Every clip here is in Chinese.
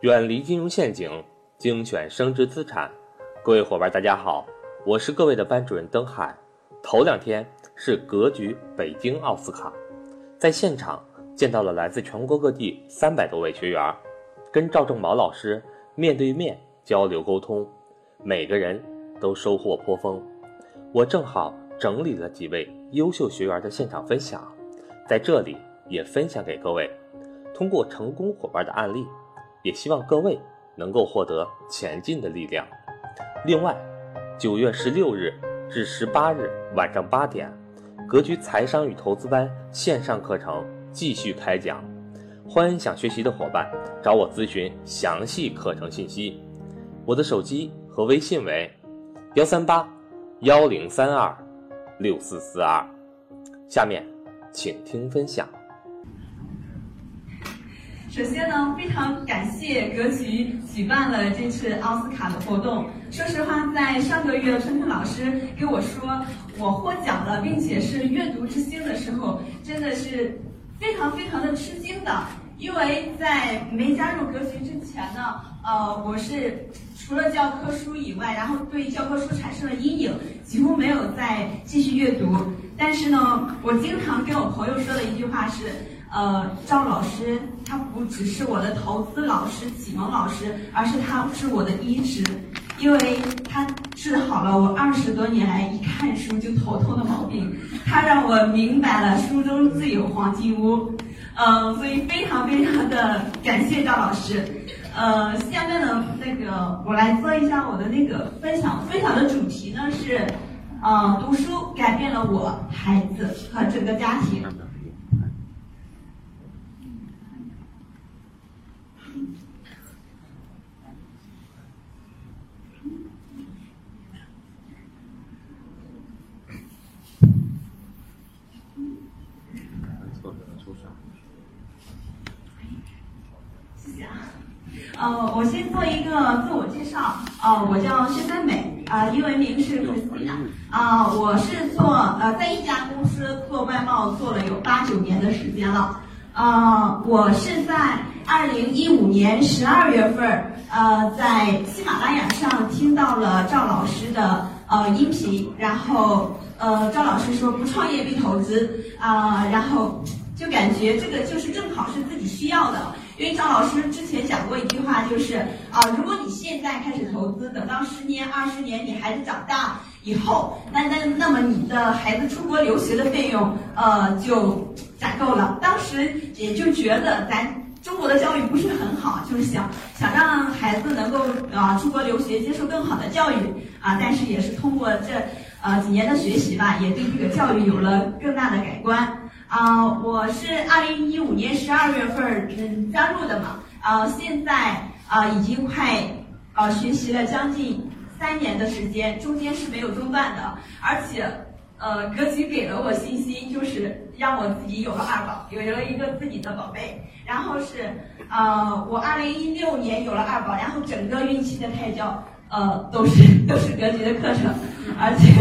远离金融陷阱，精选升值资产。各位伙伴，大家好，我是各位的班主任登海。头两天是格局北京奥斯卡，在现场见到了来自全国各地三百多位学员，跟赵正毛老师面对面交流沟通，每个人都收获颇丰。我正好整理了几位优秀学员的现场分享，在这里也分享给各位。通过成功伙伴的案例。也希望各位能够获得前进的力量。另外，九月十六日至十八日晚上八点，格局财商与投资班线上课程继续开讲，欢迎想学习的伙伴找我咨询详细课程信息。我的手机和微信为幺三八幺零三二六四四二。下面，请听分享。首先呢，非常感谢格局举办了这次奥斯卡的活动。说实话，在上个月春春老师给我说我获奖了，并且是阅读之星的时候，真的是非常非常的吃惊的。因为在没加入格局之前呢，呃，我是除了教科书以外，然后对教科书产生了阴影，几乎没有再继续阅读。但是呢，我经常跟我朋友说的一句话是。呃，赵老师他不只是我的投资老师、启蒙老师，而是他是我的医师，因为他治好了我二十多年来一看书就头痛的毛病，他让我明白了书中自有黄金屋，嗯，所以非常非常的感谢赵老师。呃，下面呢，那个我来做一下我的那个分享，分享的主题呢是，呃，读书改变了我、孩子和整个家庭。呃，我先做一个自我介绍。呃，我叫薛三美，啊，英文名是 Christina。啊，我是做呃，在一家公司做外贸，做了有八九年的时间了。啊，我是在二零一五年十二月份，呃，在喜马拉雅上听到了赵老师的呃音频，然后呃，赵老师说不创业必投资，啊，然后就感觉这个就是正好是自己需要的。因为张老师之前讲过一句话，就是啊，如果你现在开始投资，等到十年、二十年，你孩子长大以后，那那那么你的孩子出国留学的费用，呃，就攒够了。当时也就觉得咱中国的教育不是很好，就是想想让孩子能够啊出国留学，接受更好的教育啊。但是也是通过这呃几年的学习吧，也对这个教育有了更大的改观。啊，我是二零一五年十二月份嗯加入的嘛，啊，现在啊已经快啊学习了将近三年的时间，中间是没有中断的，而且呃格局给了我信心，就是让我自己有了二宝，有了一个自己的宝贝，然后是呃我二零一六年有了二宝，然后整个孕期的胎教呃都是都是格局的课程，而且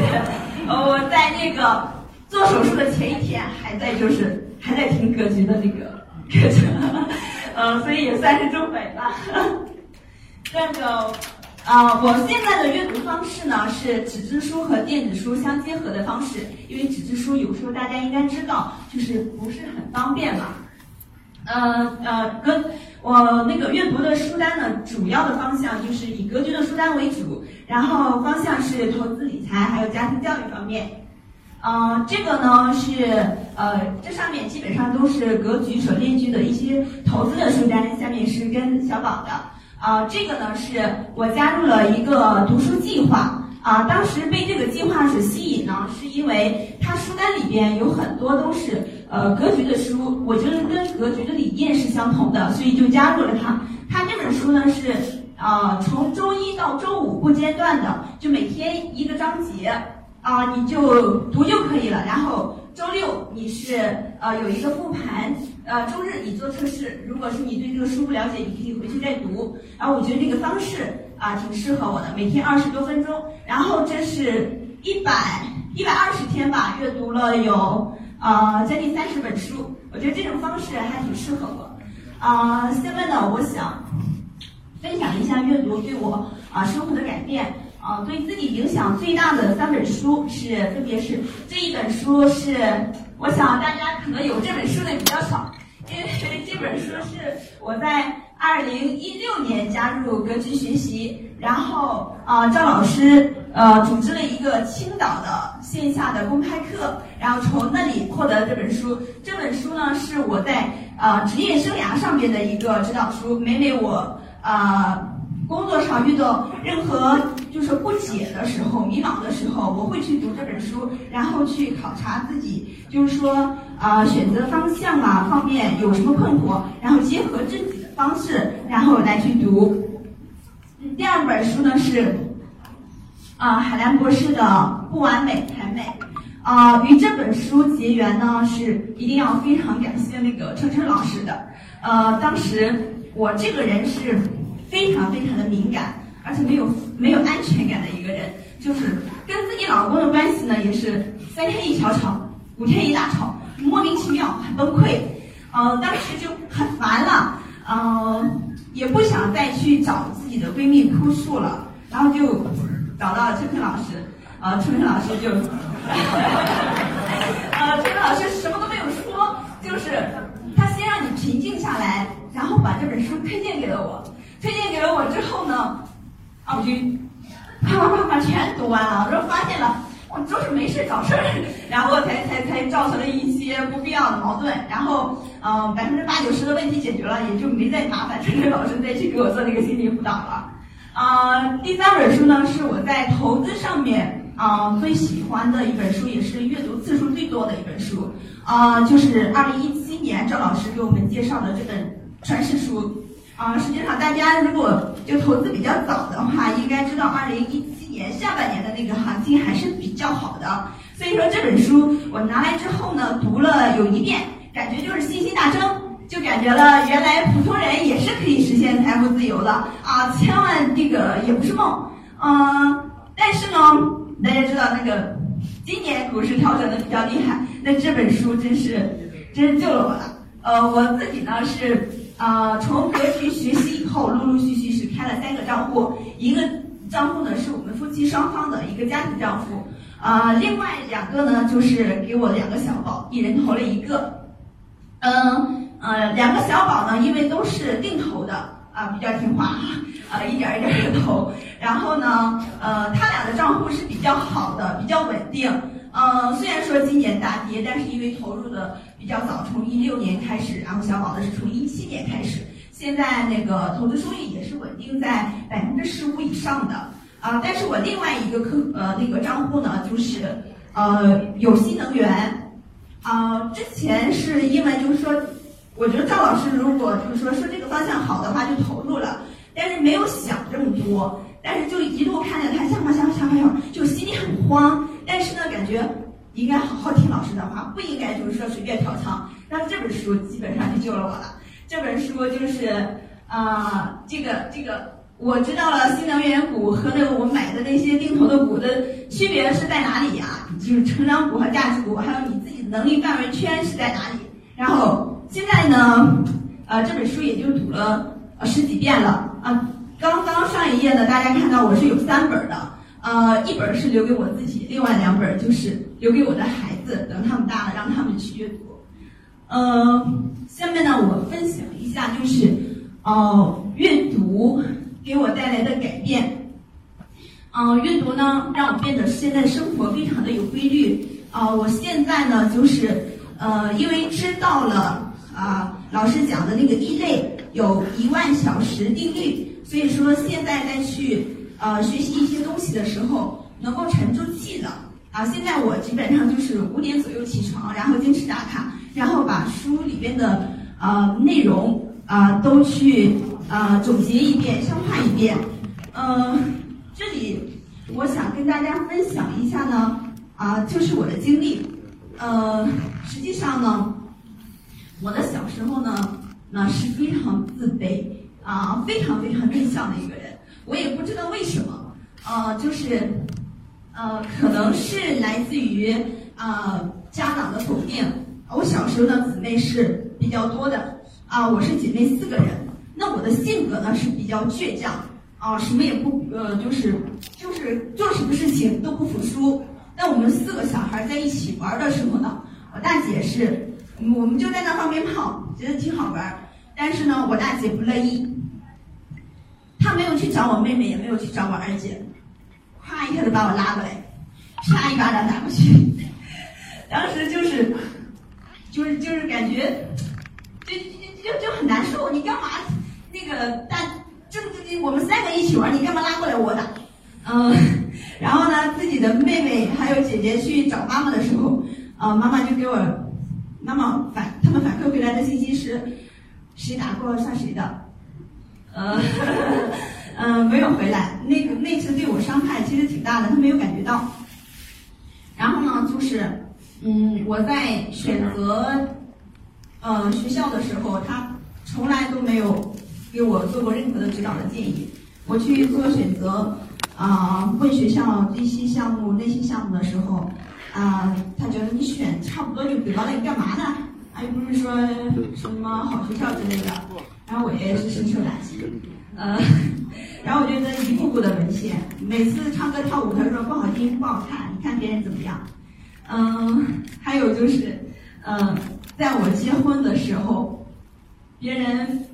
呃我在那个。做手术的前一天还在就是还在听格局的那个 课程，嗯，所以也算是中北吧。那个，啊，我现在的阅读方式呢是纸质书和电子书相结合的方式，因为纸质书有时候大家应该知道就是不是很方便嘛。呃呃，格我那个阅读的书单呢，主要的方向就是以格局的书单为主，然后方向是投资理财还有家庭教育方面。嗯，这个呢是呃，这上面基本上都是格局所列举的一些投资的书单，下面是跟小宝的。啊，这个呢是我加入了一个读书计划。啊，当时被这个计划所吸引呢，是因为它书单里边有很多都是呃格局的书，我觉得跟格局的理念是相同的，所以就加入了它。它这本书呢是啊，从周一到周五不间断的，就每天一个章节。啊，你就读就可以了。然后周六你是呃有一个复盘，呃周日你做测试。如果是你对这个书不了解，你可以回去再读。然后我觉得这个方式啊挺适合我的，每天二十多分钟。然后这是一百一百二十天吧，阅读了有啊将近三十本书。我觉得这种方式还挺适合我。啊，下面呢，我想分享一下阅读对我啊生活的改变。啊，对自己影响最大的三本书是，分别是这一本书是，我想大家可能有这本书的比较少，因为这本书是我在二零一六年加入格局学习，然后啊赵老师呃组织了一个青岛的线下的公开课，然后从那里获得这本书。这本书呢是我在呃职业生涯上面的一个指导书，每每我啊。工作上遇到任何就是不解的时候、迷茫的时候，我会去读这本书，然后去考察自己，就是说啊，选择方向啊方面有什么困惑，然后结合自己的方式，然后来去读。第二本书呢是啊海兰博士的《不完美才美》啊，与这本书结缘呢是一定要非常感谢那个春春老师的。呃，当时我这个人是。非常非常的敏感，而且没有没有安全感的一个人，就是跟自己老公的关系呢，也是三天一小吵，五天一大吵，莫名其妙，很崩溃。呃，当时就很烦了，呃，也不想再去找自己的闺蜜哭诉了，然后就找到了春春老师，呃，春春老师就，呃，春春老师什么都没有说，就是他先让你平静下来，然后把这本书推荐给了我。推荐给了我之后呢，啊，我就啪啪啪啪全读完了。然后发现了，我就是没事找事儿，然后才才才造成了一些不必要的矛盾。然后，嗯，百分之八九十的问题解决了，也就没再麻烦陈晨老师再去给我做那个心理辅导了。啊，第三本书呢是我在投资上面啊最喜欢的一本书，也是阅读次数最多的一本书。啊，就是二零一七年赵老师给我们介绍的这本传世书。啊，实际上大家如果就投资比较早的话，应该知道二零一七年下半年的那个行情还是比较好的。所以说这本书我拿来之后呢，读了有一遍，感觉就是信心大增，就感觉了原来普通人也是可以实现财富自由的啊！千万这个也不是梦，嗯，但是呢，大家知道那个今年股市调整的比较厉害，那这本书真是真是救了我了。呃，我自己呢是。啊，从格局学习以后，陆陆续续是开了三个账户，一个账户呢是我们夫妻双方的一个家庭账户，啊，另外两个呢就是给我两个小宝，一人投了一个，嗯呃，两个小宝呢因为都是定投的啊，比较听话，啊，一点一点的投，然后呢，呃，他俩的账户是比较好的，比较稳定。嗯，虽然说今年大跌，但是因为投入的比较早，从一六年开始，然后小宝的是从一七年开始，现在那个投资收益也是稳定在百分之十五以上的啊。但是我另外一个客呃那个账户呢，就是呃有新能源啊，之前是因为就是说，我觉得赵老师如果就是说说这个方向好的话就投入了，但是没有想这么多，但是就一路看着它下滑下滑下滑下，就心里很慌。但是呢，感觉应该好好听老师的话，不应该就是说随便调仓。那这本书基本上就救了我了。这本书就是啊，这个这个，我知道了新能源股和那个我买的那些定投的股的区别是在哪里呀？就是成长股和价值股，还有你自己的能力范围圈是在哪里？然后现在呢，呃，这本书也就读了十几遍了啊。刚刚上一页呢，大家看到我是有三本的。呃，一本是留给我自己，另外两本就是留给我的孩子，等他们大了，让他们去阅读。嗯，下面呢，我分享一下，就是呃，阅读给我带来的改变。嗯，阅读呢，让我变得现在生活非常的有规律。啊，我现在呢，就是呃，因为知道了啊，老师讲的那个一类有一万小时定律，所以说现在再去。呃，学习一些东西的时候能够沉住气的啊。现在我基本上就是五点左右起床，然后坚持打卡，然后把书里边的呃内容啊都去啊总结一遍，消化一遍。嗯，这里我想跟大家分享一下呢啊，就是我的经历。呃，实际上呢，我的小时候呢，那是非常自卑啊，非常非常内向的一个人。我也不知道为什么，呃，就是，呃，可能是来自于啊家长的否定。我小时候呢，姊妹是比较多的，啊，我是姐妹四个人，那我的性格呢是比较倔强啊，什么也不呃，就是就是做什么事情都不服输。那我们四个小孩在一起玩的时候呢，我大姐是，我们就在那放鞭炮，觉得挺好玩。但是呢，我大姐不乐意，他没有去找我妹妹，也没有去找我二姐，咵一下就把我拉过来，啪一巴掌打过去。当时就是，就是就是感觉，就就就就很难受。你干嘛？那个大正正经我们三个一起玩，你干嘛拉过来我打？嗯，然后呢，自己的妹妹还有姐姐去找妈妈的时候，呃，妈妈就给我妈妈反他们反馈回来的信息是。谁打过算谁的，呃，嗯，没有回来。那个那次对我伤害其实挺大的，他没有感觉到。然后呢，就是，嗯，我在选择，呃，学校的时候，他从来都没有给我做过任何的指导的建议。我去做选择，啊，问学校这些项目、那些项目的时候，啊，他觉得你选差不多就得了，你干嘛呢？又不是说什么好学校之类的，然后我爷爷是深受打击，呃，然后我觉得一步步的沦陷，每次唱歌跳舞，他说不好听不好看，你看别人怎么样，嗯，还有就是，嗯，在我结婚的时候，别人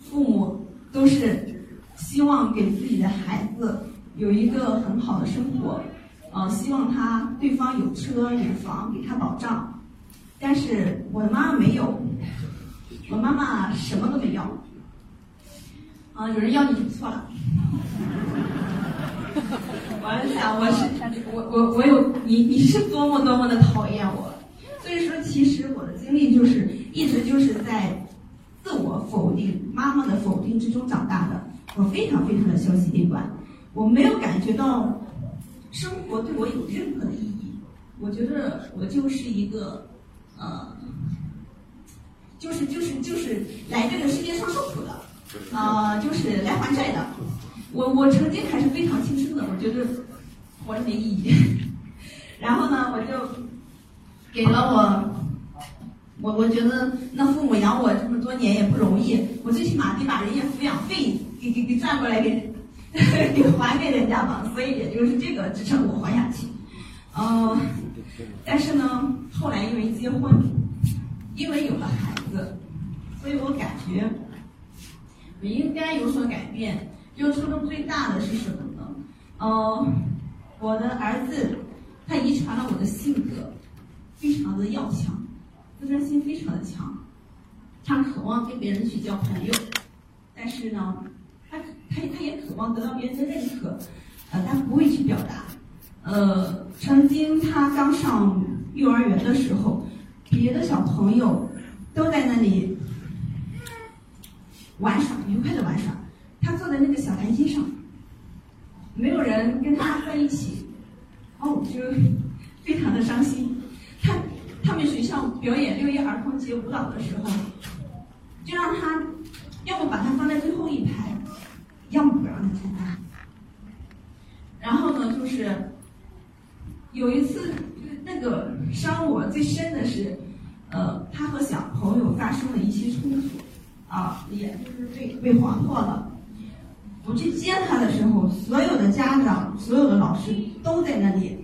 父母都是希望给自己的孩子有一个很好的生活，呃，希望他对方有车有房给他保障。但是我的妈妈没有，我妈妈什么都没要。啊，有人要你就不错了。我想我是我我我有你你是多么多么的讨厌我，所以说其实我的经历就是一直就是在自我否定、妈妈的否定之中长大的。我非常非常的消极悲观，我没有感觉到生活对我有任何的意义。我觉得我就是一个。呃，就是就是就是来这个世界上受苦的，啊，就是来还债的。我我曾经还是非常轻生的，我觉得活着没意义。然后呢，我就给了我，我我觉得那父母养我这么多年也不容易，我最起码得把人家抚养费给给给赚过来给 给还给人家吧。所以也就是这个支撑我活下去。嗯，但是呢。后来因为结婚，因为有了孩子，所以我感觉我应该有所改变。就初中最大的是什么呢？嗯，我的儿子他遗传了我的性格，非常的要强，自尊心非常的强，他渴望跟别人去交朋友，但是呢，他他他也渴望得到别人的认可，呃，他不会去表达。呃，曾经他刚上。幼儿园的时候，别的小朋友都在那里玩耍，愉快的玩耍。他坐在那个小台阶上，没有人跟他在一起，哦，就非常的伤心。他他们学校表演六一儿童节舞蹈的时候，就让他要么把他放在最后一排，要么不让他参加。然后呢，就是有一次。那个伤我最深的是，朋友发生了一些冲突，啊，也就是被被划破了。我去接他的时候，所有的家长、所有的老师都在那里。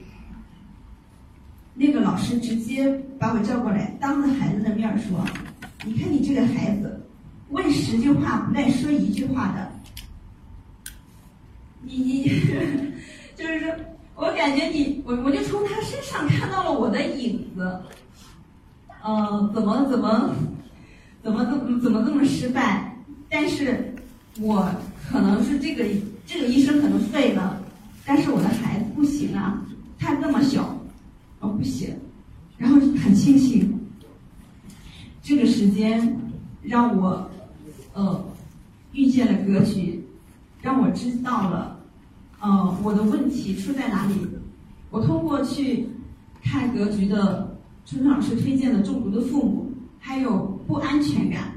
那个老师直接把我叫过来，当着孩子的面说：“你看你这个孩子，问十句话不带说一句话的，你你 就是说。”我感觉你，我我就从他身上看到了我的影子，嗯，怎么怎么，怎么怎么怎么这么失败？但是，我可能是这个这个医生可能废了，但是我的孩子不行啊，他那么小，哦不行，然后很庆幸，这个时间让我，呃，遇见了格局，让我知道了。呃，我的问题出在哪里？我通过去看格局的春春老师推荐的中毒的父母，还有不安全感，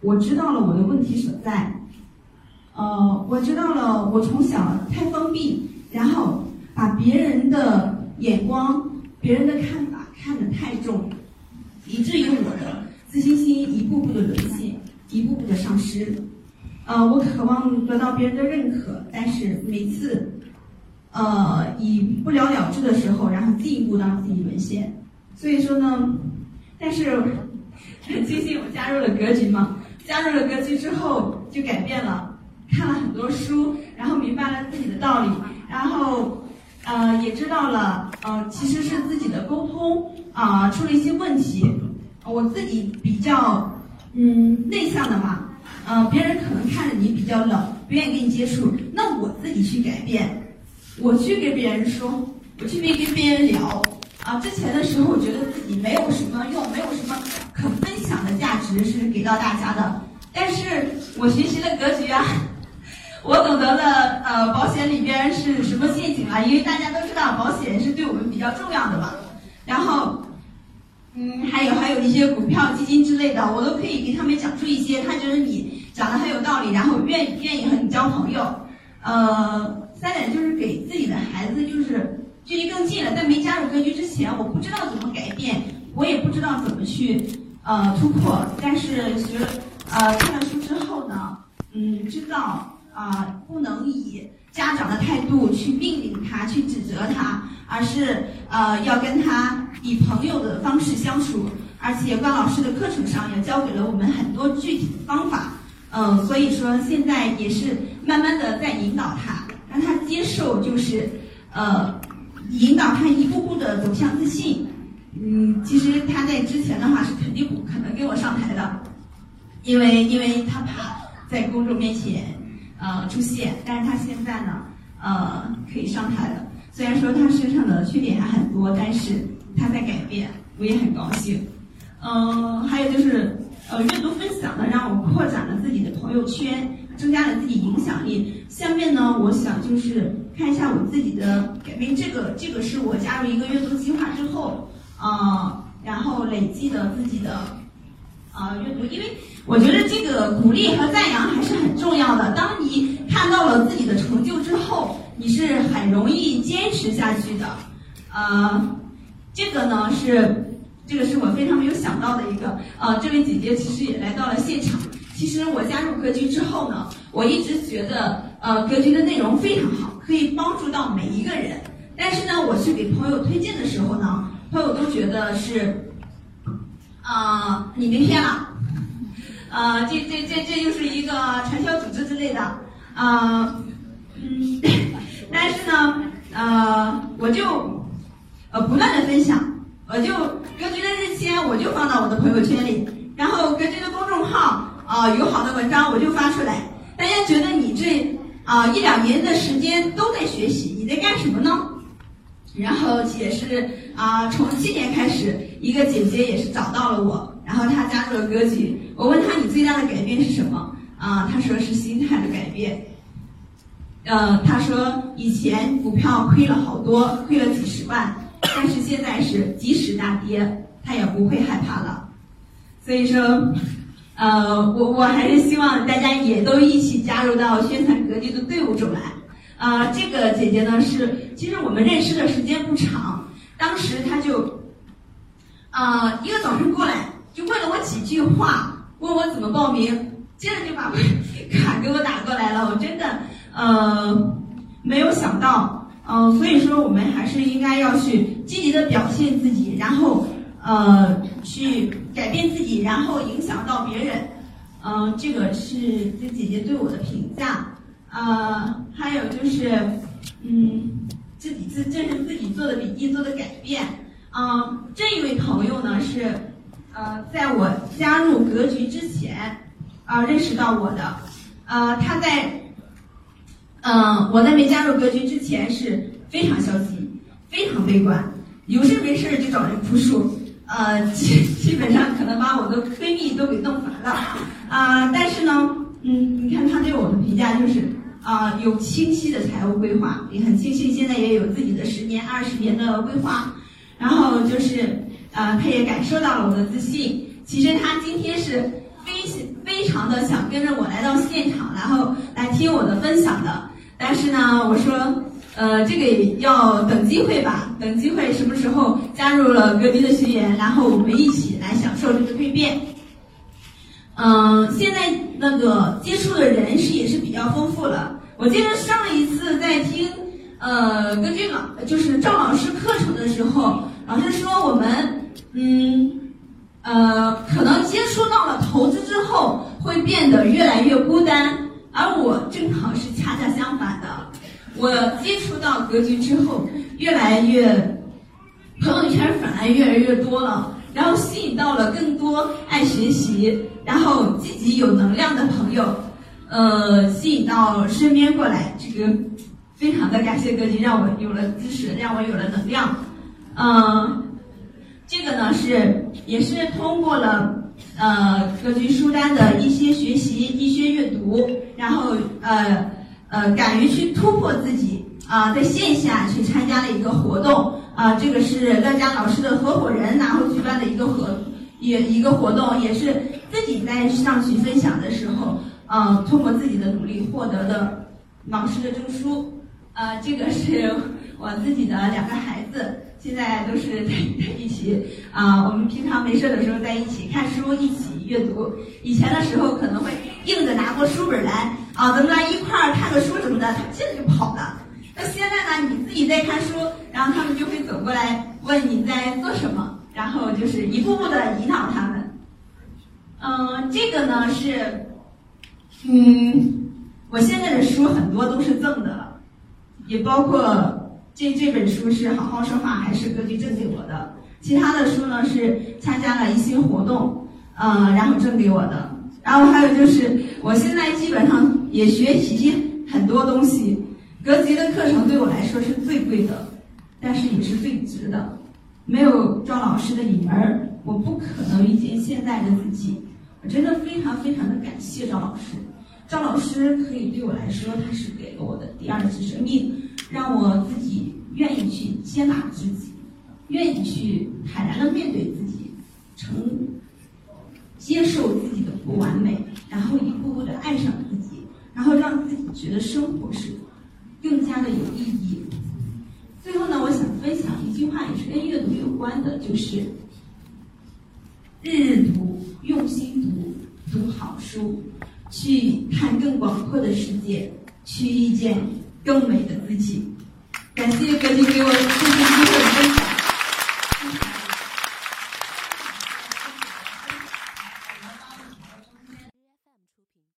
我知道了我的问题所在。呃，我知道了，我从小太封闭，然后把别人的眼光、别人的看法看得太重，以至于我的自信心一步步的沦陷，一步步的丧失。呃，我渴望得到别人的认可，但是每次，呃，以不了了之的时候，然后进一步让自己沦陷。所以说呢，但是很庆幸我加入了格局嘛，加入了格局之后就改变了，看了很多书，然后明白了自己的道理，然后呃也知道了，呃其实是自己的沟通啊、出了一些问题，我自己比较嗯内向的嘛。呃，别人可能看着你比较冷，不愿意跟你接触，那我自己去改变，我去跟别人说，我去跟跟别人聊。啊，之前的时候我觉得自己没有什么用，没有什么可分享的价值是给到大家的。但是我学习了格局啊，我懂得了呃保险里边是什么陷阱啊，因为大家都知道保险是对我们比较重要的嘛。然后。嗯，还有还有一些股票、基金之类的，我都可以给他们讲出一些，他觉得你讲的很有道理，然后愿愿意和你交朋友。呃，三点就是给自己的孩子就是距离更近了，在没加入格局之前，我不知道怎么改变，我也不知道怎么去呃突破，但是学呃看了书之后呢，嗯，知道啊、不能以家长的态度去命令他，去指责他。而是呃要跟他以朋友的方式相处，而且关老师的课程上也教给了我们很多具体的方法，嗯、所以说现在也是慢慢的在引导他，让他接受，就是呃引导他一步步的走向自信。嗯，其实他在之前的话是肯定不可能给我上台的，因为因为他怕在公众面前呃出现，但是他现在呢呃可以上台了。虽然说他身上的缺点还很多，但是他在改变，我也很高兴。嗯，还有就是呃，阅读分享呢，让我扩展了自己的朋友圈，增加了自己影响力。下面呢，我想就是看一下我自己的改变，这个这个是我加入一个阅读计划之后，呃，然后累积的自己的呃阅读，因为我觉得这个鼓励和赞扬还是很重要的。当你看到了自己的成就之后，你是很容易坚持下去的。呃，这个呢是这个是我非常没有想到的一个。呃，这位姐姐其实也来到了现场。其实我加入格局之后呢，我一直觉得呃格局的内容非常好，可以帮助到每一个人。但是呢，我去给朋友推荐的时候呢，朋友都觉得是，啊、你被骗了。呃，这这这这就是一个传销组织之类的，啊、嗯，但是呢，呃，我就呃不断的分享，我就格局的日签我就放到我的朋友圈里，然后格局的公众号啊、有好的文章我就发出来，大家觉得你这啊、一两年的时间都在学习，你在干什么呢？然后也是啊、从去年开始，一个姐姐也是找到了我，然后她加入了格局。我问她你最大的改变是什么？啊、她说是心态的改变。呃，她说以前股票亏了好多，亏了几十万，但是现在是即使大跌，她也不会害怕了。所以说，呃，我我还是希望大家也都一起加入到宣传格局的队伍中来。啊、这个姐姐呢是，其实我们认识的时间不长，当时她就，啊、一个早上过来就问了我几句话，问我怎么报名，接着就把卡给我打过来了，我真的呃没有想到，嗯、所以说我们还是应该要去积极的表现自己，然后呃去改变自己，然后影响到别人，嗯、这个是这姐姐对我的评价。呃，还有就是，嗯，自己自这是自己做的笔记做的改变。嗯、这一位朋友呢是，呃，在我加入格局之前，啊、认识到我的。呃，他在，嗯、我在没加入格局之前是非常消极，非常悲观，有事没事就找人哭诉。呃，基基本上可能把我的闺蜜都给弄烦了。啊、但是呢，嗯，你看他对我的评价就是啊、有清晰的财务规划，也很庆幸现在也有自己的十年、二十年的规划。然后就是呃，他也感受到了我的自信。其实他今天是非非常的想跟着我来到现场，然后来听我的分享的。但是呢，我说。呃，这个要等机会吧，等机会什么时候加入了格局的学员，然后我们一起来享受这个蜕变。嗯、现在那个接触的人是也是比较丰富了。我记得上一次在听，呃，根据老就是赵老师课程的时候，老师说我们，嗯，呃，可能接触到了投资之后会变得越来越孤单，而我正好是恰恰相反的，我接触到格局之后，越来越朋友圈反而越来越多了。然后吸引到了更多爱学习、然后积极有能量的朋友，呃，吸引到身边过来。这个非常的感谢格局，让我有了知识，让我有了能量。嗯，这个呢是也是通过了呃格局书单的一些学习、一些阅读，然后呃呃敢于去突破自己啊，在线下去参加了一个活动。啊，这个是乐嘉老师的合伙人，然后举办的一个活，也一个活动，也是自己在上去分享的时候，啊，通过自己的努力获得的老师的证书。啊，这个是我自己的两个孩子，现在都是在一起。啊，我们平常没事的时候在一起看书，一起阅读。以前的时候可能会硬着拿过书本来，啊，咱们来一块儿看个书什么的，他现在就跑了。那现在呢？你自己在看书，然后他们就会走过来问你在做什么，然后就是一步步的引导他们。嗯，这个呢是，嗯，我现在的书很多都是赠的，也包括这这本书是好好说话还是格局赠给我的，其他的书呢是参加了一些活动，呃，然后赠给我的。然后还有就是，我现在基本上也学习很多东西。格局的课程对我来说是最贵的，但是也是最值的。没有赵老师的引儿，我不可能遇见现在的自己。我真的非常非常的感谢赵老师。赵老师可以对我来说，他是给了我的第二次生命，让我自己愿意去接纳自己，愿意去坦然的面对自己，承接受自己的不完美，然后一步步的爱上自己，然后让自己觉得生活是。更加的有意义。最后呢，我想分享一句话，也是跟阅读有关的，就是日日读，用心读，读好书，去看更广阔的世界，去遇见更美的自己。感谢格局给我这次机会分享。